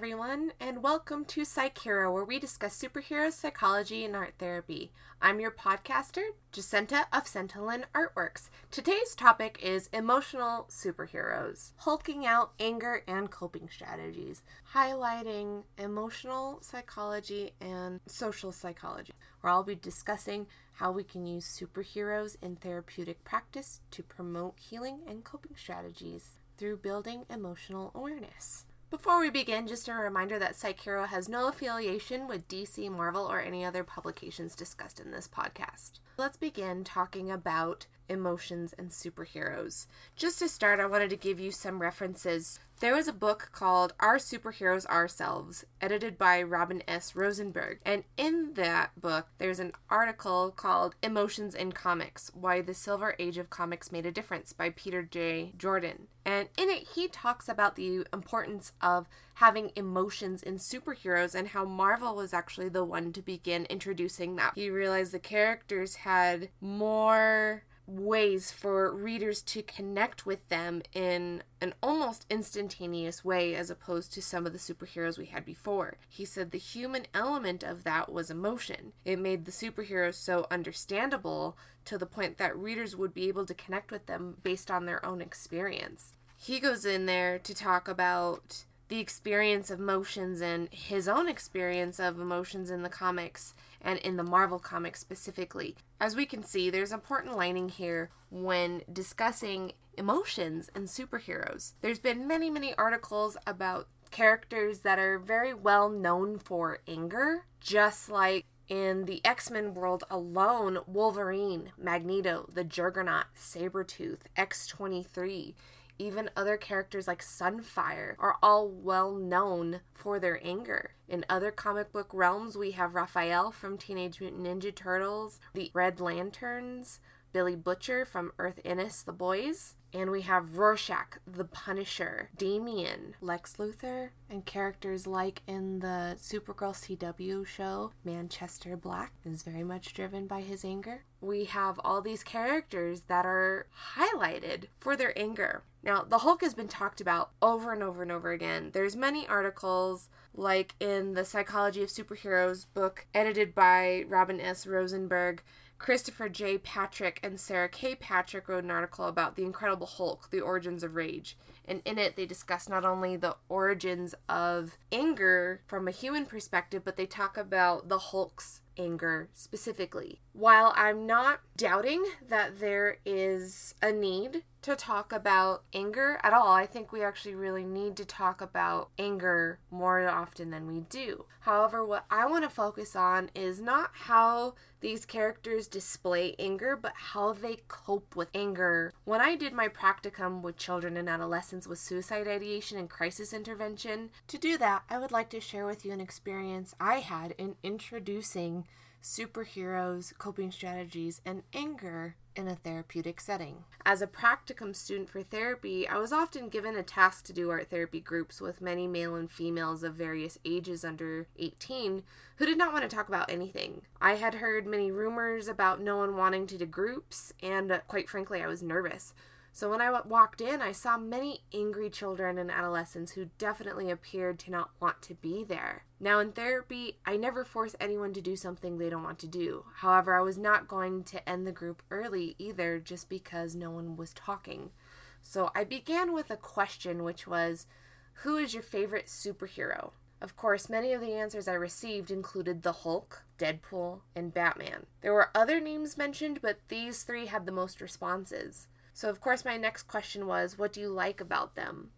Everyone, and welcome to Psych Hero, where we discuss superheroes, psychology, and art therapy. I'm your podcaster, Jacinta of Centilin Artworks. Today's topic is emotional superheroes, hulking out anger and coping strategies, highlighting emotional psychology and social psychology, where I'll be discussing how we can use superheroes in therapeutic practice to promote healing and coping strategies through building emotional awareness. Before we begin, just a reminder that Psych Hero has no affiliation with DC, Marvel, or any other publications discussed in this podcast. Let's begin talking about emotions and superheroes. Just to start, I wanted to give you some references there was a book called Our Superheroes Ourselves, edited by Robin S. Rosenberg. And in that book, there's an article called Emotions in Comics Why the Silver Age of Comics Made a Difference by Peter J. Jordan. And in it, he talks about the importance of having emotions in superheroes and how Marvel was actually the one to begin introducing that. He realized the characters had more ways for readers to connect with them in an almost instantaneous way as opposed to some of the superheroes we had before. He said the human element of that was emotion. It made the superheroes so understandable to the point that readers would be able to connect with them based on their own experience. He goes in there to talk about the experience of emotions and his own experience of emotions in the comics and in the Marvel comics specifically. As we can see, there's important lining here when discussing emotions and superheroes. There's been many, many articles about characters that are very well known for anger, just like in the X Men world alone, Wolverine, Magneto, the Juggernaut, Sabretooth, X23 even other characters like Sunfire are all well known for their anger. In other comic book realms, we have Raphael from Teenage Mutant Ninja Turtles, the Red Lanterns, Billy Butcher from Garth Ennis The Boys, and we have Rorschach, the Punisher, Damian, Lex Luthor, and characters like in the Supergirl CW show, Manchester Black is very much driven by his anger. We have all these characters that are highlighted for their anger. Now, the Hulk has been talked about over and over and over again. There's many articles like in the Psychology of Superheroes book edited by Robin S. Rosenberg Christopher J. Patrick and Sarah K. Patrick wrote an article about the Incredible Hulk, The Origins of Rage. And in it, they discuss not only the origins of anger from a human perspective, but they talk about the Hulk's anger specifically. While I'm not doubting that there is a need to talk about anger at all, I think we actually really need to talk about anger more often than we do. However, what I want to focus on is not how these characters display anger, but how they cope with anger. When I did my practicum with children and adolescents with suicide ideation and crisis intervention, to do that, I would like to share with you an experience I had in introducing superheroes, coping strategies, and anger in a therapeutic setting. As a practicum student for therapy, I was often given a task to do art therapy groups with many male and females of various ages under 18 who did not want to talk about anything. I had heard many rumors about no one wanting to do groups, and uh, quite frankly, I was nervous. So when I walked in, I saw many angry children and adolescents who definitely appeared to not want to be there. Now, in therapy, I never force anyone to do something they don't want to do. However, I was not going to end the group early either just because no one was talking. So I began with a question, which was Who is your favorite superhero? Of course, many of the answers I received included the Hulk, Deadpool, and Batman. There were other names mentioned, but these three had the most responses. So, of course, my next question was, What do you like about them?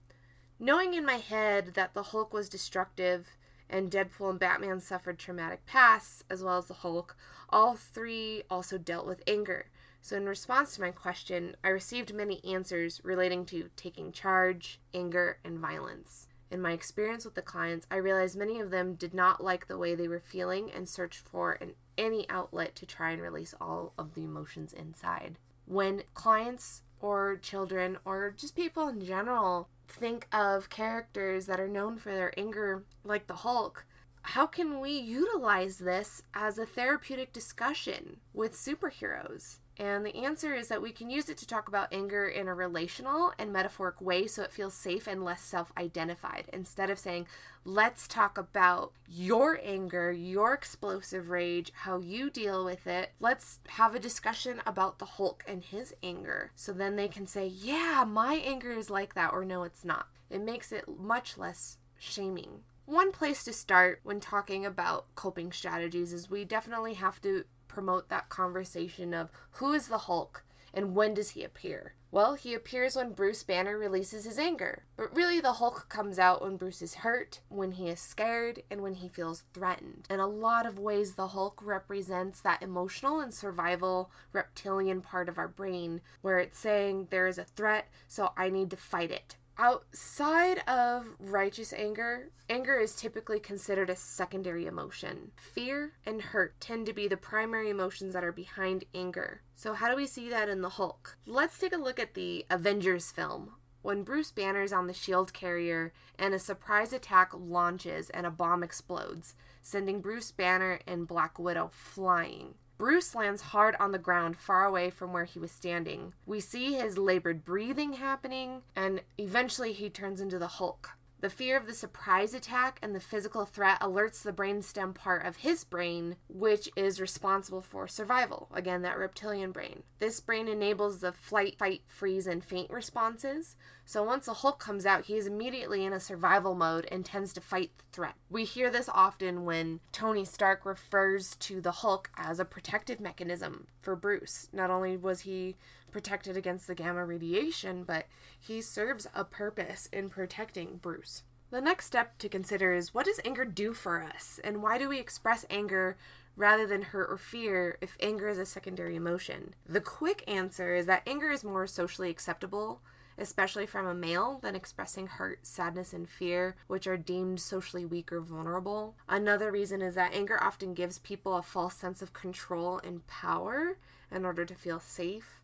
Knowing in my head that the Hulk was destructive and Deadpool and Batman suffered traumatic pasts, as well as the Hulk, all three also dealt with anger. So, in response to my question, I received many answers relating to taking charge, anger, and violence. In my experience with the clients, I realized many of them did not like the way they were feeling and searched for an, any outlet to try and release all of the emotions inside when clients or children or just people in general think of characters that are known for their anger, like the Hulk, how can we utilize this as a therapeutic discussion with superheroes? And the answer is that we can use it to talk about anger in a relational and metaphoric way so it feels safe and less self identified. Instead of saying, let's talk about your anger, your explosive rage, how you deal with it, let's have a discussion about the Hulk and his anger. So then they can say, yeah, my anger is like that, or no, it's not. It makes it much less shaming. One place to start when talking about coping strategies is we definitely have to promote that conversation of who is the Hulk and when does he appear? Well, he appears when Bruce Banner releases his anger. But really, the Hulk comes out when Bruce is hurt, when he is scared, and when he feels threatened. In a lot of ways, the Hulk represents that emotional and survival reptilian part of our brain where it's saying there is a threat, so I need to fight it. Outside of righteous anger, anger is typically considered a secondary emotion. Fear and hurt tend to be the primary emotions that are behind anger. So, how do we see that in the Hulk? Let's take a look at the Avengers film. When Bruce Banner is on the shield carrier and a surprise attack launches and a bomb explodes, sending Bruce Banner and Black Widow flying. Bruce lands hard on the ground far away from where he was standing. We see his labored breathing happening, and eventually he turns into the Hulk. The fear of the surprise attack and the physical threat alerts the brainstem part of his brain, which is responsible for survival. Again, that reptilian brain. This brain enables the flight, fight, freeze, and faint responses. So once the Hulk comes out, he is immediately in a survival mode and tends to fight the threat. We hear this often when Tony Stark refers to the Hulk as a protective mechanism for Bruce. Not only was he protected against the gamma radiation, but he serves a purpose in protecting Bruce. The next step to consider is what does anger do for us, and why do we express anger rather than hurt or fear if anger is a secondary emotion? The quick answer is that anger is more socially acceptable, especially from a male, than expressing hurt, sadness, and fear, which are deemed socially weak or vulnerable. Another reason is that anger often gives people a false sense of control and power in order to feel safe.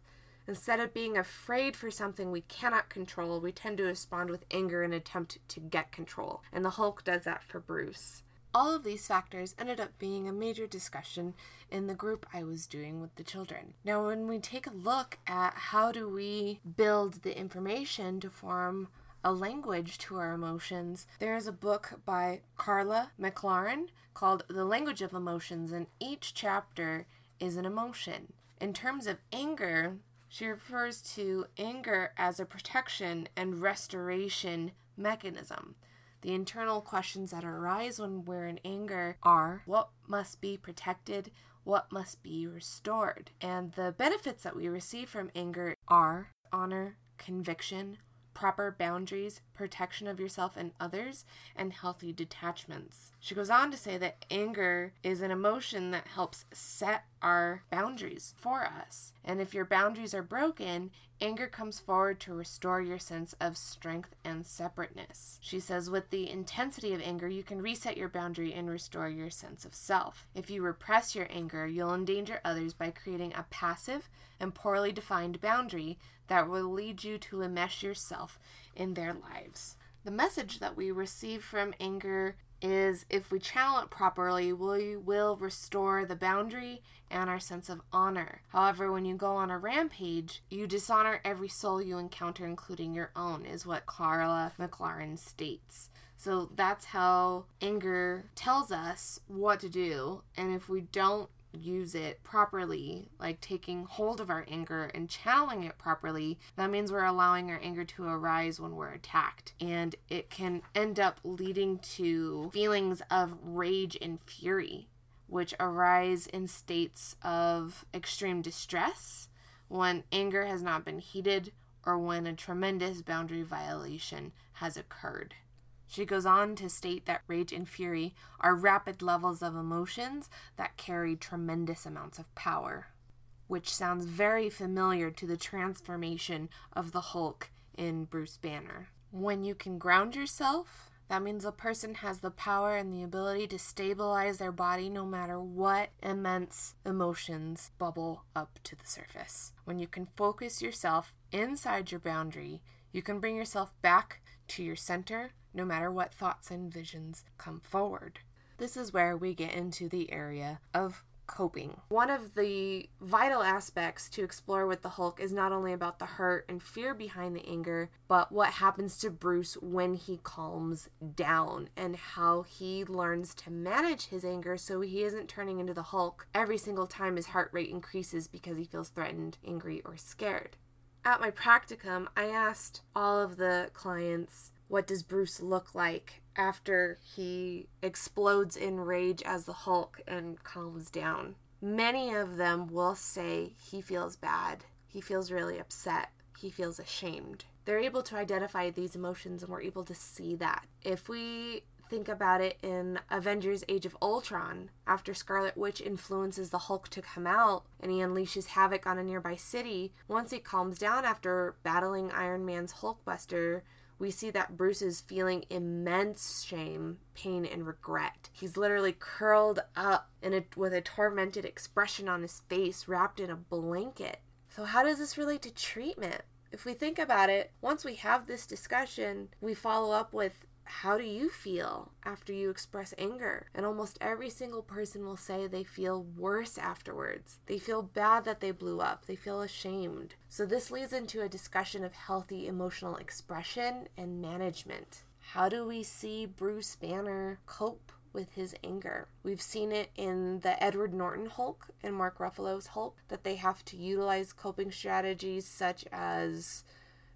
Instead of being afraid for something we cannot control, we tend to respond with anger and attempt to get control. And the Hulk does that for Bruce. All of these factors ended up being a major discussion in the group I was doing with the children. Now, when we take a look at how do we build the information to form a language to our emotions, there is a book by Karla McLaren called The Language of Emotions, and each chapter is an emotion. In terms of anger, she refers to anger as a protection and restoration mechanism. The internal questions that arise when we're in anger are what must be protected, what must be restored. And the benefits that we receive from anger are honor, conviction, proper boundaries, protection of yourself and others, and healthy detachments. She goes on to say that anger is an emotion that helps set our boundaries for us. And if your boundaries are broken, anger comes forward to restore your sense of strength and separateness. She says, with the intensity of anger, you can reset your boundary and restore your sense of self. If you repress your anger, you'll endanger others by creating a passive and poorly defined boundary that will lead you to enmesh yourself in their lives. The message that we receive from anger is if we channel it properly, we will restore the boundary and our sense of honor. However, when you go on a rampage, you dishonor every soul you encounter, including your own, is what Karla McLaren states. So that's how anger tells us what to do. And if we don't use it properly, like taking hold of our anger and channeling it properly, that means we're allowing our anger to arise when we're attacked. And it can end up leading to feelings of rage and fury, which arise in states of extreme distress when anger has not been heated or when a tremendous boundary violation has occurred. She goes on to state that rage and fury are rapid levels of emotions that carry tremendous amounts of power, which sounds very familiar to the transformation of the Hulk in Bruce Banner. When you can ground yourself, that means a person has the power and the ability to stabilize their body no matter what immense emotions bubble up to the surface. When you can focus yourself inside your boundary, you can bring yourself back to your center no matter what thoughts and visions come forward. This is where we get into the area of coping. One of the vital aspects to explore with the Hulk is not only about the hurt and fear behind the anger, but what happens to Bruce when he calms down and how he learns to manage his anger so he isn't turning into the Hulk every single time his heart rate increases because he feels threatened, angry, or scared. At my practicum, I asked all of the clients, what does Bruce look like after he explodes in rage as the Hulk and calms down? Many of them will say he feels bad, he feels really upset, he feels ashamed. They're able to identify these emotions and we're able to see that. If we think about it in Avengers Age of Ultron, after Scarlet Witch influences the Hulk to come out and he unleashes havoc on a nearby city, once he calms down after battling Iron Man's Hulkbuster, we see that Bruce is feeling immense shame, pain, and regret. He's literally curled up in a, with a tormented expression on his face, wrapped in a blanket. So, how does this relate to treatment? If we think about it, once we have this discussion, we follow up with how do you feel after you express anger? And almost every single person will say they feel worse afterwards. They feel bad that they blew up, they feel ashamed. So, this leads into a discussion of healthy emotional expression and management. How do we see Bruce Banner cope with his anger. We've seen it in the Edward Norton Hulk and Mark Ruffalo's Hulk that they have to utilize coping strategies such as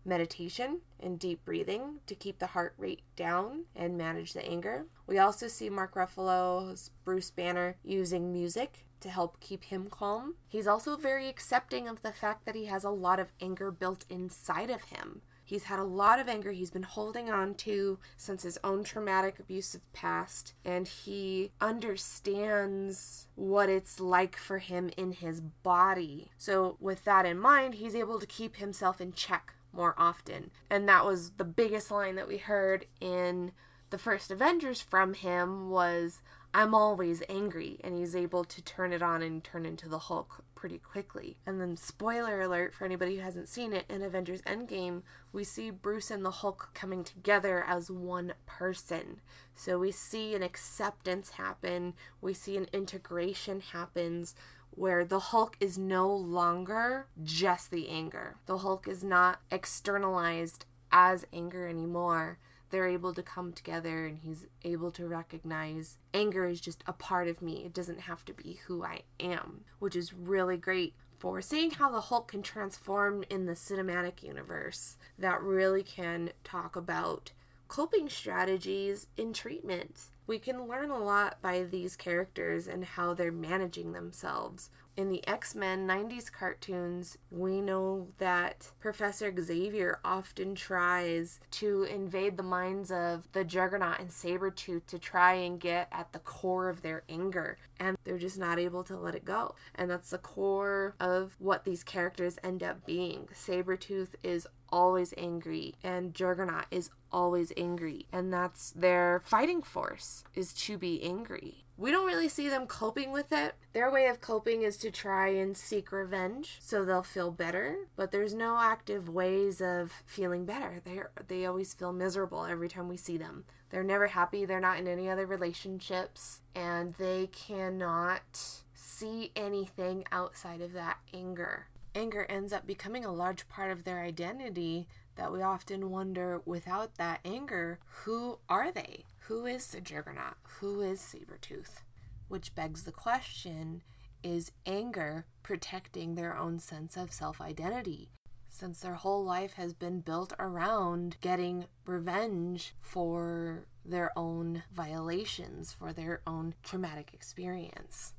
meditation and deep breathing to keep the heart rate down and manage the anger. We also see Mark Ruffalo's Bruce Banner using music to help keep him calm. He's also very accepting of the fact that he has a lot of anger built inside of him. He's had a lot of anger he's been holding on to since his own traumatic abusive past, and he understands what it's like for him in his body. So, with that in mind, he's able to keep himself in check more often. And that was the biggest line that we heard in the first Avengers from him was I'm always angry and he's able to turn it on and turn into the Hulk pretty quickly. And then spoiler alert for anybody who hasn't seen it in Avengers Endgame, we see Bruce and the Hulk coming together as one person. So we see an acceptance happen, we see an integration happens where the Hulk is no longer just the anger. The Hulk is not externalized as anger anymore. They're able to come together and he's able to recognize anger is just a part of me. It doesn't have to be who I am, which is really great for seeing how the Hulk can transform in the cinematic universe. That really can talk about coping strategies in treatment. We can learn a lot by these characters and how they're managing themselves. In the X Men 90s cartoons, we know that Professor Xavier often tries to invade the minds of the Juggernaut and Sabretooth to try and get at the core of their anger, and they're just not able to let it go. And that's the core of what these characters end up being. Sabretooth is always angry and Juggernaut is always angry and that's their fighting force is to be angry. We don't really see them coping with it. Their way of coping is to try and seek revenge so they'll feel better, but there's no active ways of feeling better. They they always feel miserable every time we see them. They're never happy, they're not in any other relationships, and they cannot see anything outside of that anger anger ends up becoming a large part of their identity that we often wonder without that anger, who are they? Who is the Juggernaut? Who is Sabretooth? Which begs the question is anger protecting their own sense of self identity? Since their whole life has been built around getting revenge for their own violations, for their own traumatic experience.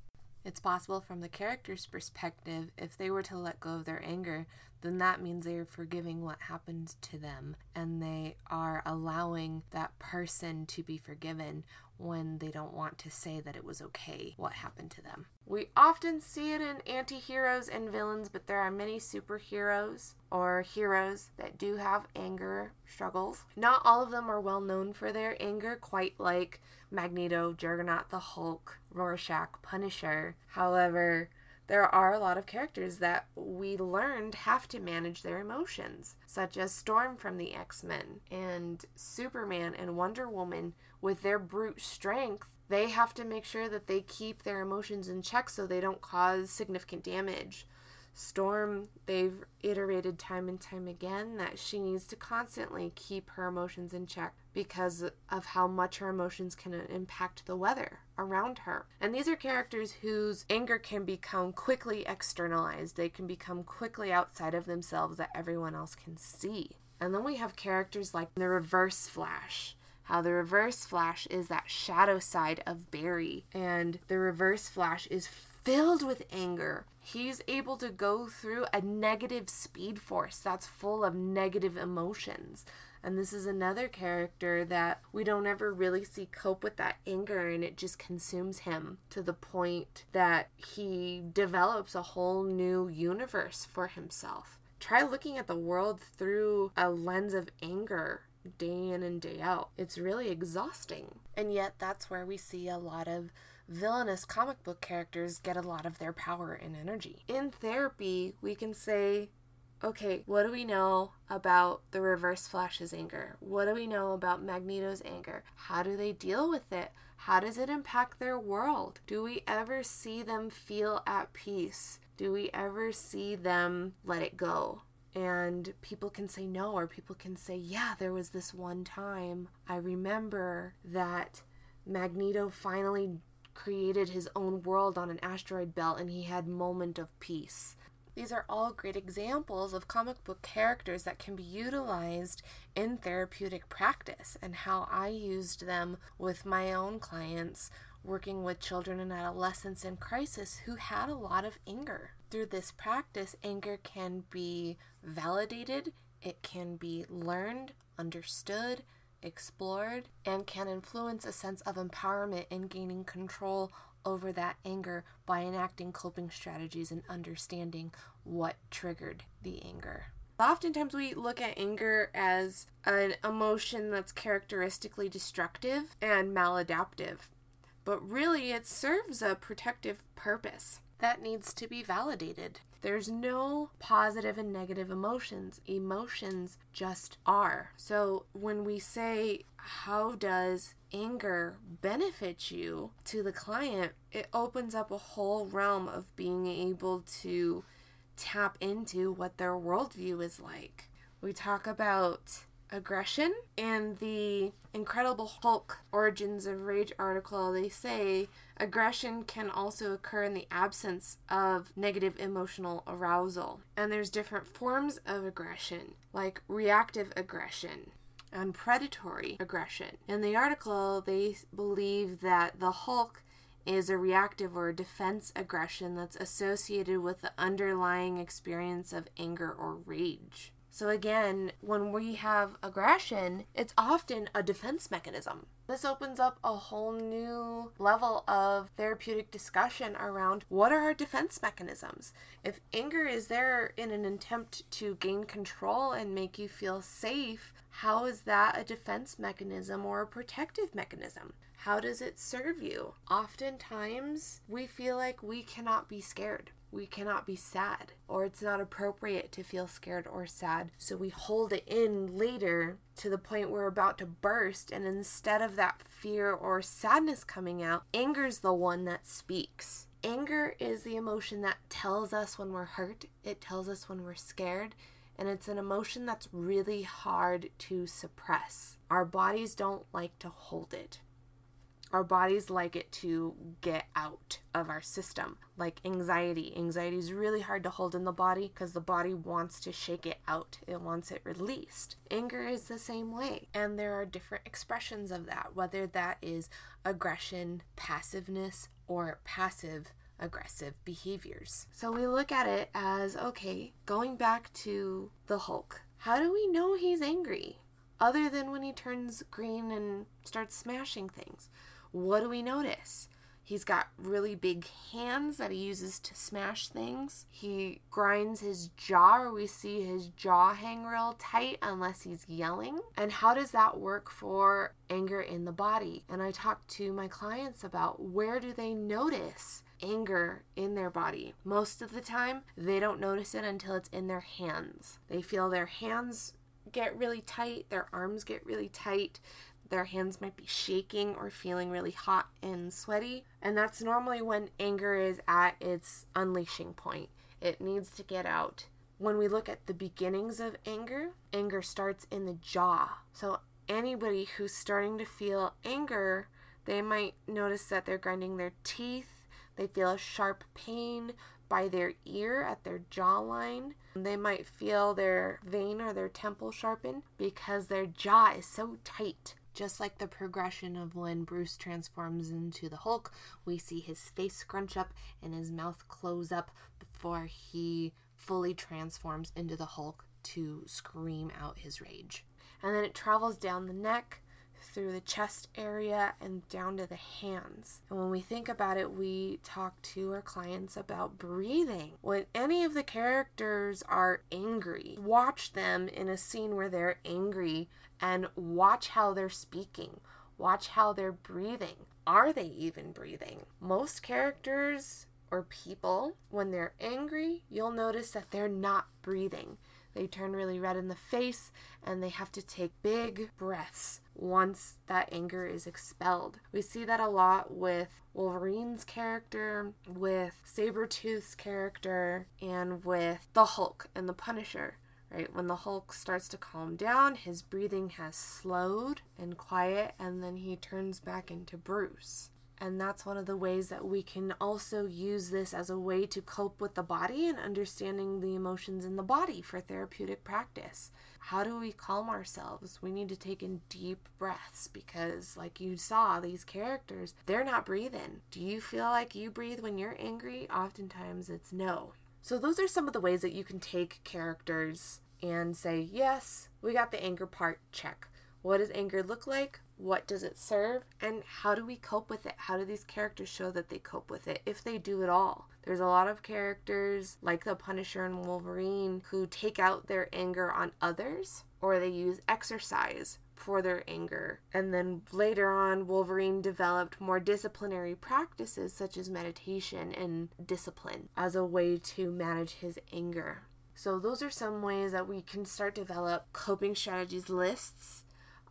It's possible from the character's perspective, if they were to let go of their anger, then that means they are forgiving what happened to them and they are allowing that person to be forgiven when they don't want to say that it was okay what happened to them. We often see it in anti heroes and villains, but there are many superheroes or heroes that do have anger struggles. Not all of them are well known for their anger, quite like Magneto, Juggernaut, the Hulk, Rorschach, Punisher. However, there are a lot of characters that we learned have to manage their emotions, such as Storm from the X Men and Superman and Wonder Woman with their brute strength They have to make sure that they keep their emotions in check so they don't cause significant damage. Storm, they've iterated time and time again that she needs to constantly keep her emotions in check because of how much her emotions can impact the weather around her. And these are characters whose anger can become quickly externalized, they can become quickly outside of themselves that everyone else can see. And then we have characters like the Reverse Flash. How the Reverse Flash is that shadow side of Barry, and the Reverse Flash is filled with anger. He's able to go through a negative speed force that's full of negative emotions. And this is another character that we don't ever really see cope with that anger, and it just consumes him to the point that he develops a whole new universe for himself. Try looking at the world through a lens of anger day in and day out. It's really exhausting. And yet, that's where we see a lot of villainous comic book characters get a lot of their power and energy. In therapy, we can say, okay, what do we know about the reverse flash's anger? What do we know about Magneto's anger? How do they deal with it? How does it impact their world? Do we ever see them feel at peace? Do we ever see them let it go? And people can say no, or people can say, yeah, there was this one time I remember that Magneto finally created his own world on an asteroid belt and he had moment of peace. These are all great examples of comic book characters that can be utilized in therapeutic practice and how I used them with my own clients working with children and adolescents in crisis who had a lot of anger. Through this practice, anger can be validated, it can be learned, understood, explored, and can influence a sense of empowerment in gaining control over that anger by enacting coping strategies and understanding what triggered the anger. Oftentimes, we look at anger as an emotion that's characteristically destructive and maladaptive, but really it serves a protective purpose that needs to be validated. There's no positive and negative emotions. Emotions just are. So when we say, How does anger benefit you to the client? it opens up a whole realm of being able to tap into what their worldview is like. We talk about aggression. In the Incredible Hulk Origins of Rage article, they say aggression can also occur in the absence of negative emotional arousal. And there's different forms of aggression, like reactive aggression and predatory aggression. In the article, they believe that the Hulk is a reactive or defense aggression that's associated with the underlying experience of anger or rage. So, again, when we have aggression, it's often a defense mechanism. This opens up a whole new level of therapeutic discussion around what are our defense mechanisms. If anger is there in an attempt to gain control and make you feel safe, how is that a defense mechanism or a protective mechanism? How does it serve you? Oftentimes, we feel like we cannot be scared we cannot be sad, or it's not appropriate to feel scared or sad. So we hold it in later to the point we're about to burst, and instead of that fear or sadness coming out, anger's the one that speaks. Anger is the emotion that tells us when we're hurt, it tells us when we're scared, and it's an emotion that's really hard to suppress. Our bodies don't like to hold it our bodies like it to get out of our system. Like anxiety. Anxiety is really hard to hold in the body because the body wants to shake it out, it wants it released. Anger is the same way. And there are different expressions of that, whether that is aggression, passiveness, or passive aggressive behaviors. So we look at it as okay, going back to the Hulk. How do we know he's angry? Other than when he turns green and starts smashing things. What do we notice? He's got really big hands that he uses to smash things. He grinds his jaw, or we see his jaw hang real tight unless he's yelling. And how does that work for anger in the body? And I talk to my clients about where do they notice anger in their body. Most of the time, they don't notice it until it's in their hands. They feel their hands get really tight, their arms get really tight, their hands might be shaking or feeling really hot and sweaty. And that's normally when anger is at its unleashing point. It needs to get out. When we look at the beginnings of anger, anger starts in the jaw. So anybody who's starting to feel anger, they might notice that they're grinding their teeth, they feel a sharp pain by their ear at their jawline. They might feel their vein or their temple sharpen because their jaw is so tight. Just like the progression of when Bruce transforms into the Hulk, we see his face scrunch up and his mouth close up before he fully transforms into the Hulk to scream out his rage. And then it travels down the neck, through the chest area, and down to the hands. And when we think about it, we talk to our clients about breathing. When any of the characters are angry, watch them in a scene where they're angry and watch how they're speaking. Watch how they're breathing. Are they even breathing? Most characters or people, when they're angry, you'll notice that they're not breathing. They turn really red in the face and they have to take big breaths once that anger is expelled. We see that a lot with Wolverine's character, with Sabretooth's character, and with the Hulk and the Punisher. Right? When the Hulk starts to calm down, his breathing has slowed and quiet, and then he turns back into Bruce. And that's one of the ways that we can also use this as a way to cope with the body and understanding the emotions in the body for therapeutic practice. How do we calm ourselves? We need to take in deep breaths because, like you saw, these characters, they're not breathing. Do you feel like you breathe when you're angry? Oftentimes it's no. So, those are some of the ways that you can take characters and say, yes, we got the anger part, check. What does anger look like? What does it serve? And how do we cope with it? How do these characters show that they cope with it, if they do at all? There's a lot of characters like the Punisher and Wolverine who take out their anger on others or they use exercise for their anger. And then later on, Wolverine developed more disciplinary practices such as meditation and discipline as a way to manage his anger. So, those are some ways that we can start develop coping strategies lists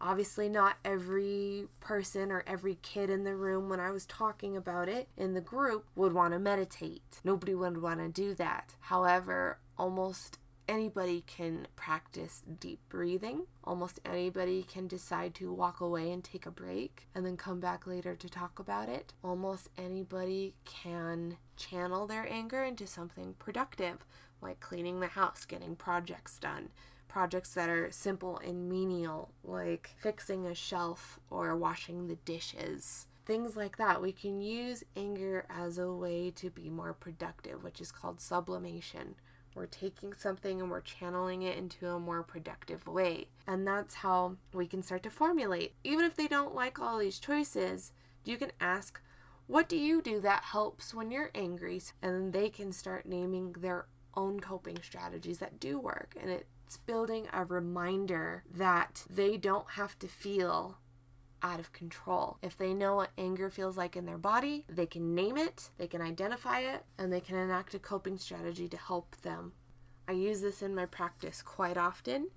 Obviously, not every person or every kid in the room, when I was talking about it in the group, would want to meditate. Nobody would want to do that. However, almost anybody can practice deep breathing. Almost anybody can decide to walk away and take a break and then come back later to talk about it. Almost anybody can channel their anger into something productive, like cleaning the house, getting projects done, projects that are simple and menial, like fixing a shelf or washing the dishes. Things like that. We can use anger as a way to be more productive, which is called sublimation. We're taking something and we're channeling it into a more productive way. And that's how we can start to formulate. Even if they don't like all these choices, you can ask, What do you do that helps when you're angry? And they can start naming their own coping strategies that do work. And it it's building a reminder that they don't have to feel out of control. If they know what anger feels like in their body, they can name it, they can identify it, and they can enact a coping strategy to help them. I use this in my practice quite often,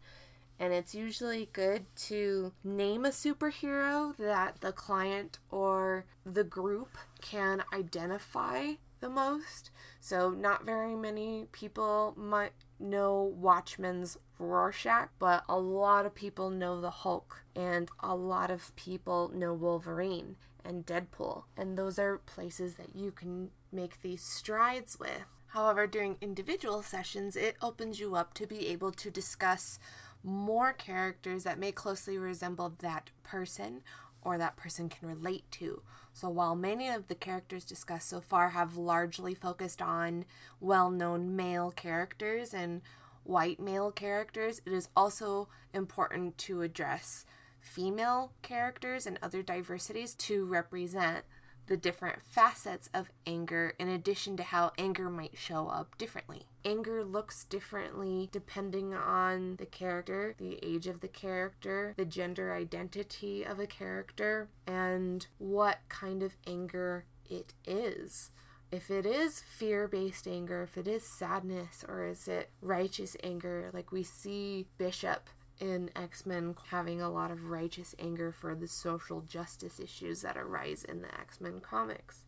and it's usually good to name a superhero that the client or the group can identify the most. So, not very many people might know Watchmen's Rorschach, but a lot of people know the Hulk, and a lot of people know Wolverine and Deadpool, and those are places that you can make these strides with. However, during individual sessions, it opens you up to be able to discuss more characters that may closely resemble that person or that person can relate to. So, while many of the characters discussed so far have largely focused on well known male characters and white male characters, it is also important to address female characters and other diversities to represent the different facets of anger in addition to how anger might show up differently. Anger looks differently depending on the character, the age of the character, the gender identity of a character, and what kind of anger it is. If it is fear based anger, if it is sadness, or is it righteous anger, like we see Bishop in X Men having a lot of righteous anger for the social justice issues that arise in the X Men comics.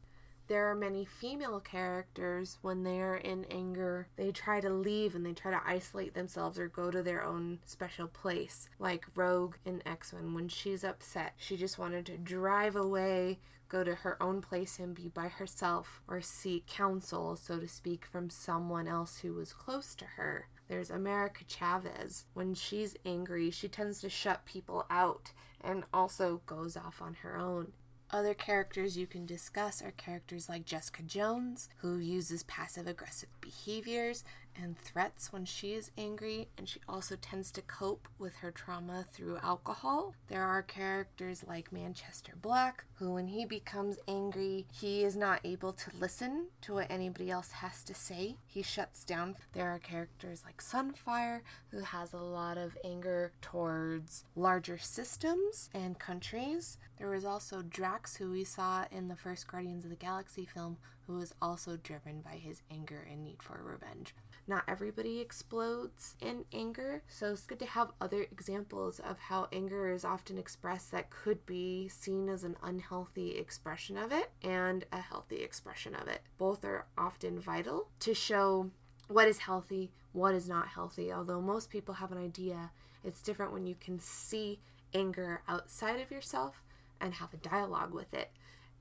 There are many female characters when they are in anger, they try to leave and they try to isolate themselves or go to their own special place. Like Rogue in X Men, when she's upset, she just wanted to drive away, go to her own place and be by herself or seek counsel, so to speak, from someone else who was close to her. There's America Chavez. When she's angry, she tends to shut people out and also goes off on her own. Other characters you can discuss are characters like Jessica Jones, who uses passive aggressive behaviors and threats when she is angry, and she also tends to cope with her trauma through alcohol. There are characters like Manchester Black, who, when he becomes angry, he is not able to listen to what anybody else has to say. He shuts down. There are characters like Sunfire, who has a lot of anger towards larger systems and countries. There was also Drax, who we saw in the first Guardians of the Galaxy film, who was also driven by his anger and need for revenge. Not everybody explodes in anger, so it's good to have other examples of how anger is often expressed that could be seen as an unhealthy expression of it and a healthy expression of it. Both are often vital to show what is healthy, what is not healthy. Although most people have an idea, it's different when you can see anger outside of yourself and have a dialogue with it.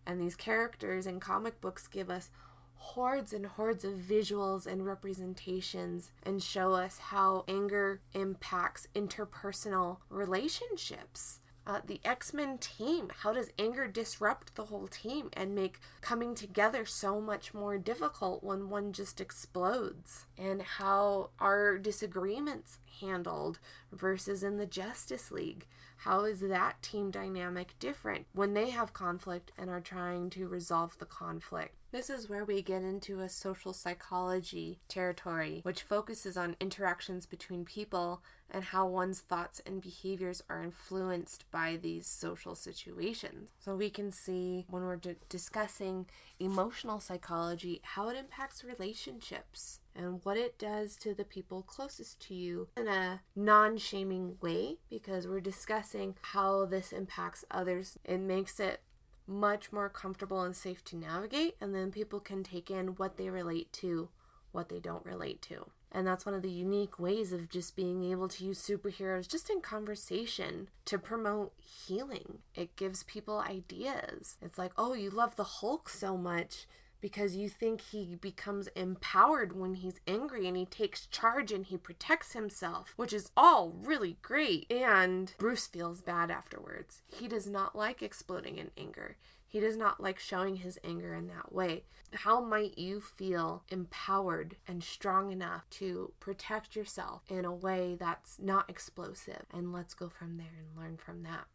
And these characters in comic books give us hordes and hordes of visuals and representations and show us how anger impacts interpersonal relationships. Uh, the X Men team, how does anger disrupt the whole team and make coming together so much more difficult when one just explodes? And how are disagreements handled versus in the Justice League? How is that team dynamic different when they have conflict and are trying to resolve the conflict? This is where we get into a social psychology territory, which focuses on interactions between people and how one's thoughts and behaviors are influenced by these social situations. So we can see when we're d- discussing emotional psychology how it impacts relationships and what it does to the people closest to you in a non shaming way because we're discussing how this impacts others. It makes it much more comfortable and safe to navigate, and then people can take in what they relate to, what they don't relate to. And that's one of the unique ways of just being able to use superheroes just in conversation to promote healing. It gives people ideas. It's like, oh, you love the Hulk so much because you think he becomes empowered when he's angry and he takes charge and he protects himself, which is all really great. And Bruce feels bad afterwards. He does not like exploding in anger. He does not like showing his anger in that way. How might you feel empowered and strong enough to protect yourself in a way that's not explosive? And let's go from there and learn from that.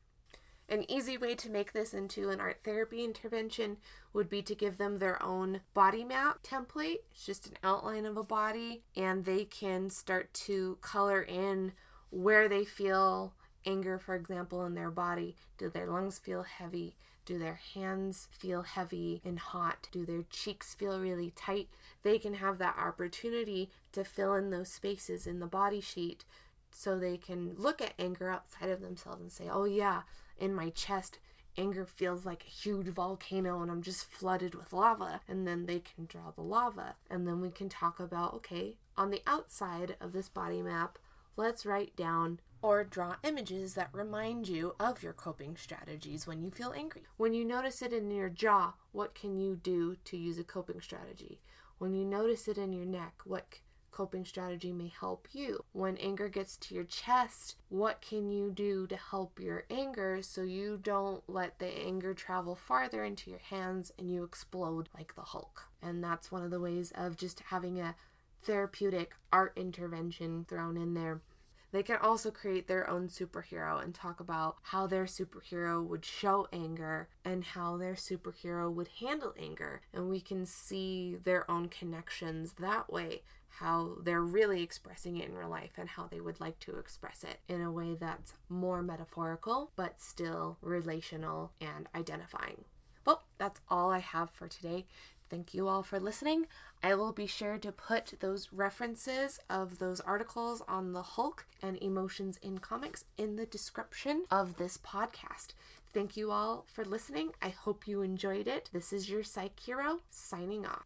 An easy way to make this into an art therapy intervention would be to give them their own body map template. It's just an outline of a body, and they can start to color in where they feel anger, for example, in their body. Do their lungs feel heavy? Do their hands feel heavy and hot? Do their cheeks feel really tight? They can have that opportunity to fill in those spaces in the body sheet so they can look at anger outside of themselves and say, oh, yeah, in my chest, anger feels like a huge volcano and I'm just flooded with lava. And then they can draw the lava. And then we can talk about okay, on the outside of this body map, let's write down or draw images that remind you of your coping strategies when you feel angry. When you notice it in your jaw, what can you do to use a coping strategy? When you notice it in your neck, what coping strategy may help you. When anger gets to your chest, what can you do to help your anger so you don't let the anger travel farther into your hands and you explode like the Hulk? And that's one of the ways of just having a therapeutic art intervention thrown in there. They can also create their own superhero and talk about how their superhero would show anger and how their superhero would handle anger. And we can see their own connections that way how they're really expressing it in real life and how they would like to express it in a way that's more metaphorical but still relational and identifying. Well, that's all I have for today. Thank you all for listening. I will be sure to put those references of those articles on the Hulk and emotions in comics in the description of this podcast. Thank you all for listening. I hope you enjoyed it. This is your Psych Hero signing off.